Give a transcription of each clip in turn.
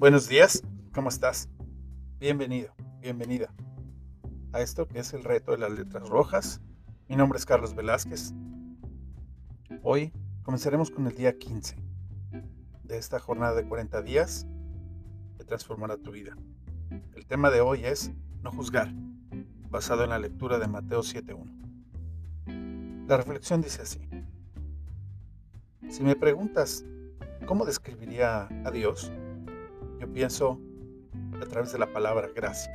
Buenos días, ¿cómo estás? Bienvenido, bienvenida a esto que es el reto de las letras rojas. Mi nombre es Carlos Velázquez. Hoy comenzaremos con el día 15 de esta jornada de 40 días que transformará tu vida. El tema de hoy es no juzgar, basado en la lectura de Mateo 7.1. La reflexión dice así. Si me preguntas cómo describiría a Dios, yo pienso a través de la palabra gracia.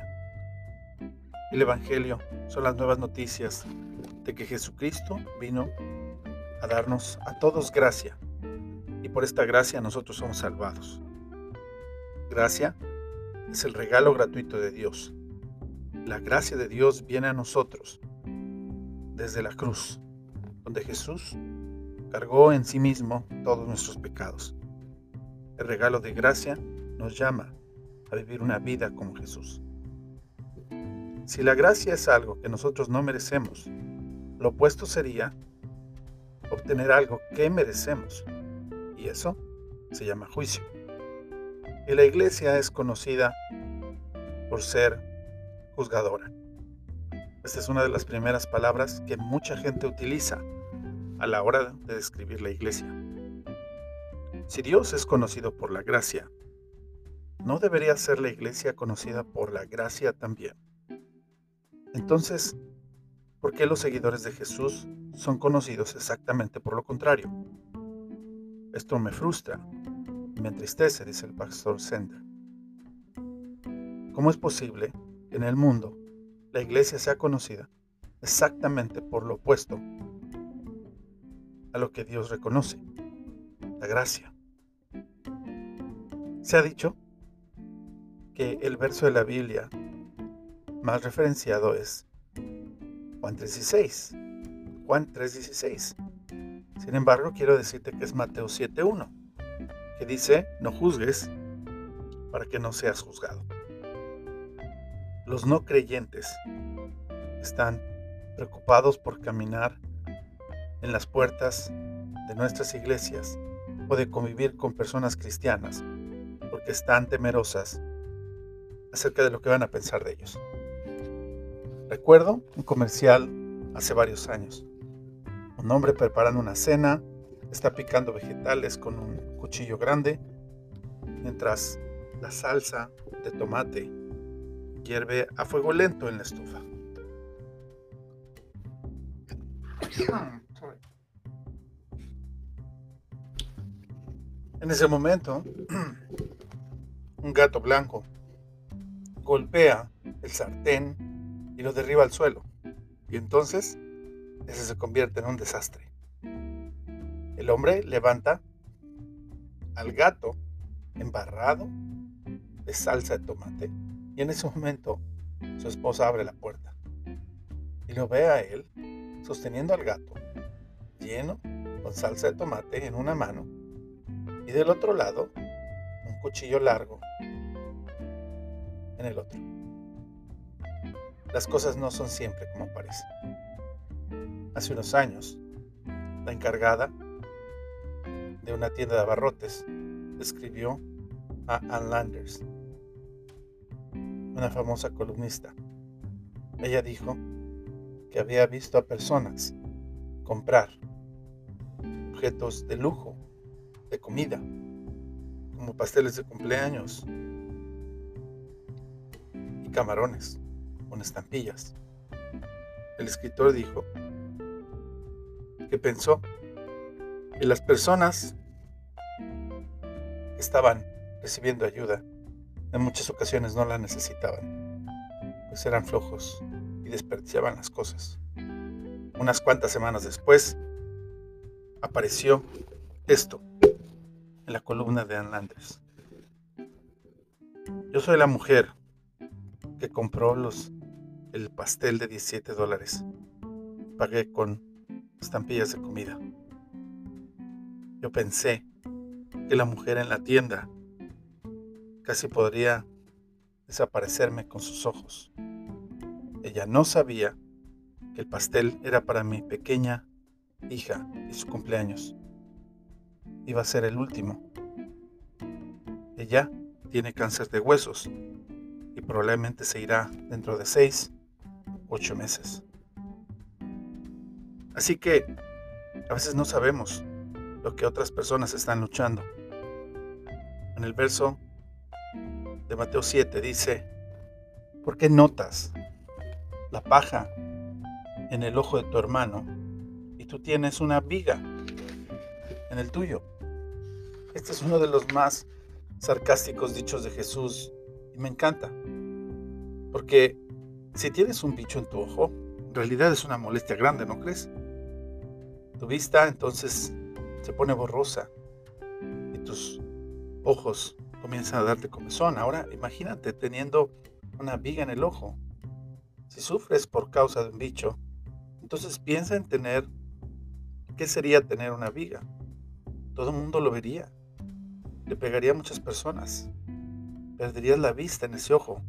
El Evangelio son las nuevas noticias de que Jesucristo vino a darnos a todos gracia y por esta gracia nosotros somos salvados. Gracia es el regalo gratuito de Dios. La gracia de Dios viene a nosotros desde la cruz, donde Jesús cargó en sí mismo todos nuestros pecados. El regalo de gracia nos llama a vivir una vida como Jesús. Si la gracia es algo que nosotros no merecemos, lo opuesto sería obtener algo que merecemos, y eso se llama juicio. Y la iglesia es conocida por ser juzgadora. Esta es una de las primeras palabras que mucha gente utiliza a la hora de describir la iglesia. Si Dios es conocido por la gracia, ¿no debería ser la iglesia conocida por la gracia también? Entonces, ¿por qué los seguidores de Jesús son conocidos exactamente por lo contrario? Esto me frustra y me entristece, dice el pastor Sender. ¿Cómo es posible que en el mundo la iglesia sea conocida exactamente por lo opuesto a lo que Dios reconoce? La gracia. Se ha dicho que el verso de la Biblia más referenciado es Juan 3.16. Juan 3.16. Sin embargo, quiero decirte que es Mateo 7.1, que dice, no juzgues para que no seas juzgado. Los no creyentes están preocupados por caminar en las puertas de nuestras iglesias o de convivir con personas cristianas porque están temerosas acerca de lo que van a pensar de ellos. Recuerdo un comercial hace varios años. Un hombre preparando una cena, está picando vegetales con un cuchillo grande, mientras la salsa de tomate hierve a fuego lento en la estufa. En ese momento, un gato blanco golpea el sartén y lo derriba al suelo. Y entonces, ese se convierte en un desastre. El hombre levanta al gato embarrado de salsa de tomate y en ese momento su esposa abre la puerta y lo ve a él sosteniendo al gato lleno con salsa de tomate en una mano y del otro lado un cuchillo largo en el otro. Las cosas no son siempre como parecen. Hace unos años, la encargada de una tienda de abarrotes escribió a Ann Landers, una famosa columnista. Ella dijo que había visto a personas comprar objetos de lujo, de comida, como pasteles de cumpleaños camarones con estampillas. El escritor dijo que pensó que las personas estaban recibiendo ayuda en muchas ocasiones no la necesitaban, pues eran flojos y desperdiciaban las cosas. Unas cuantas semanas después apareció esto en la columna de Ann Landers. Yo soy la mujer que compró los, el pastel de 17 dólares. Pagué con estampillas de comida. Yo pensé que la mujer en la tienda casi podría desaparecerme con sus ojos. Ella no sabía que el pastel era para mi pequeña hija y su cumpleaños. Iba a ser el último. Ella tiene cáncer de huesos y probablemente se irá dentro de 6, 8 meses. Así que a veces no sabemos lo que otras personas están luchando. En el verso de Mateo 7 dice, ¿por qué notas la paja en el ojo de tu hermano y tú tienes una viga en el tuyo? Este es uno de los más sarcásticos dichos de Jesús y me encanta. Porque si tienes un bicho en tu ojo, en realidad es una molestia grande, ¿no crees? Tu vista entonces se pone borrosa y tus ojos comienzan a darte comezón. Ahora imagínate teniendo una viga en el ojo. Si sufres por causa de un bicho, entonces piensa en tener, ¿qué sería tener una viga? Todo el mundo lo vería. Le pegaría a muchas personas. Perderías la vista en ese ojo.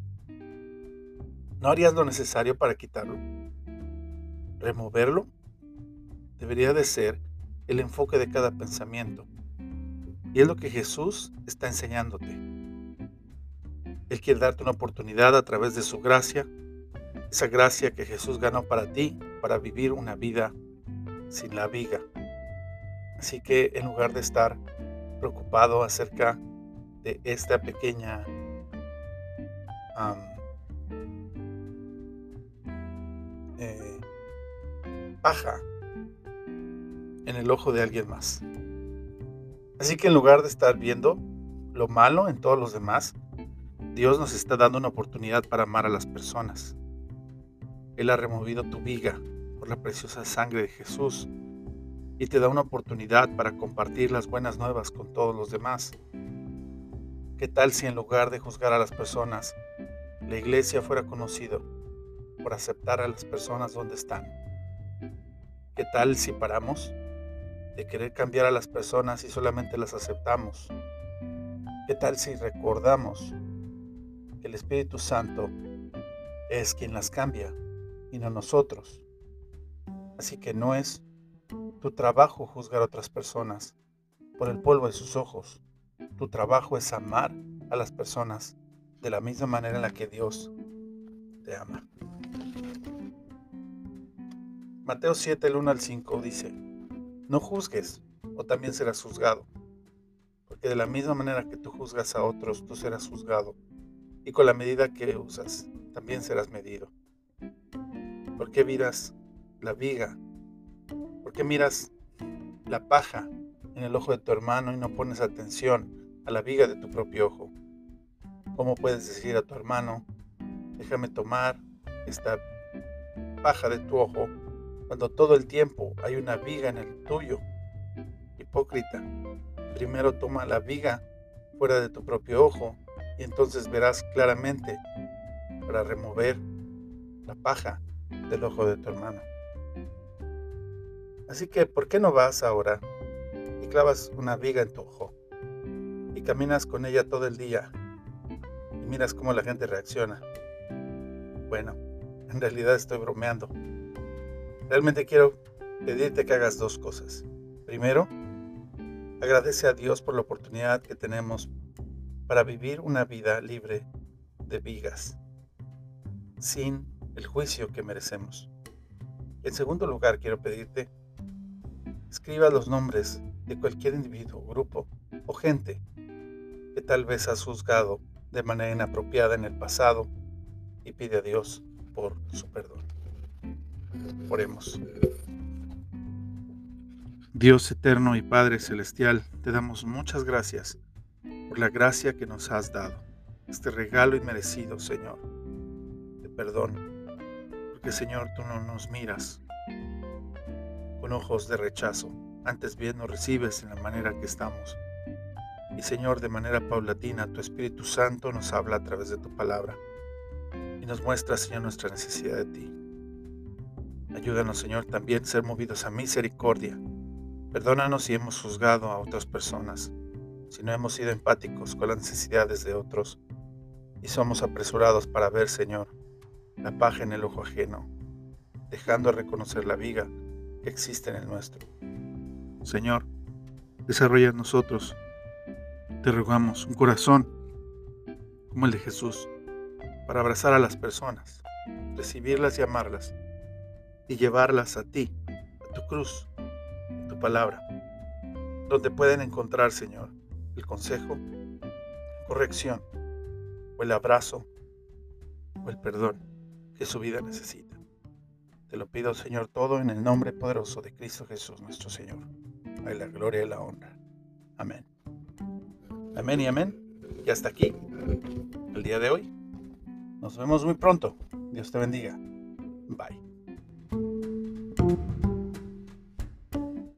¿No harías lo necesario para quitarlo? ¿Removerlo? debería de ser el enfoque de cada pensamiento. Y es lo que Jesús está enseñándote. Él quiere darte una oportunidad a través de su gracia, esa gracia que Jesús ganó para ti, para vivir una vida sin la viga. Así que en lugar de estar preocupado acerca de esta pequeña eh, paja en el ojo de alguien más. Así que en lugar de estar viendo lo malo en todos los demás, Dios nos está dando una oportunidad para amar a las personas. Él ha removido tu viga por la preciosa sangre de Jesús y te da una oportunidad para compartir las buenas nuevas con todos los demás. ¿Qué tal si en lugar de juzgar a las personas, la iglesia fuera conocido por aceptar a las personas donde están? ¿Qué tal si paramos de querer cambiar a las personas y solamente las aceptamos? ¿Qué tal si recordamos que el Espíritu Santo es quien las cambia y no nosotros? Así que no es tu trabajo juzgar a otras personas por el polvo de sus ojos. Tu trabajo es amar a las personas de la misma manera en la que Dios te ama. Mateo 7, el 1 al 5 dice, no juzgues, o también serás juzgado. Porque de la misma manera que tú juzgas a otros, tú serás juzgado. Y con la medida que usas, también serás medido. ¿Por qué miras la viga? ¿Por qué miras la paja en el ojo de tu hermano y no pones atención a la viga de tu propio ojo? ¿Cómo puedes decir a tu hermano, déjame tomar esta paja de tu ojo cuando todo el tiempo hay una viga en el tuyo. Hipócrita, primero toma la viga fuera de tu propio ojo y entonces verás claramente para remover la paja del ojo de tu hermano. Así que, ¿por qué no vas ahora y clavas una viga en tu ojo y caminas con ella todo el día miras cómo la gente reacciona? Bueno, en realidad estoy bromeando. Realmente quiero pedirte que hagas dos cosas. Primero, agradece a Dios por la oportunidad que tenemos para vivir una vida libre de vigas, sin el juicio que merecemos. En segundo lugar, quiero pedirte, escriba los nombres de cualquier individuo, grupo o gente que tal vez has juzgado de manera inapropiada en el pasado y pide a Dios por su perdón. Oremos. Dios eterno y Padre celestial, te damos muchas gracias por la gracia que nos has dado, este regalo inmerecido, Señor, de perdón, porque Señor, tú no nos miras con ojos de rechazo, antes bien nos recibes en la manera que estamos. Y Señor, de manera paulatina, tu Espíritu Santo nos habla a través de tu palabra y nos muestra, Señor, nuestra necesidad de ti. Ayúdanos, Señor, también a ser movidos a misericordia. Perdónanos si hemos juzgado a otras personas, si no hemos sido empáticos con las necesidades de otros y somos apresurados para ver, Señor, la paja en el ojo ajeno, dejando de reconocer la viga que existe en el nuestro. Señor, desarrolla en nosotros, te rogamos, un corazón como el de Jesús, para abrazar a las personas, recibirlas y amarlas, y llevarlas a ti, a tu cruz, a tu palabra, donde pueden encontrar, Señor, el consejo, corrección, o el abrazo, o el perdón que su vida necesita. Te lo pido, Señor, todo en el nombre poderoso de Cristo Jesús, nuestro Señor. A la gloria y la honra. Amén. Amén y amén. Y hasta aquí el día de hoy. Nos vemos muy pronto. Dios te bendiga. Bye.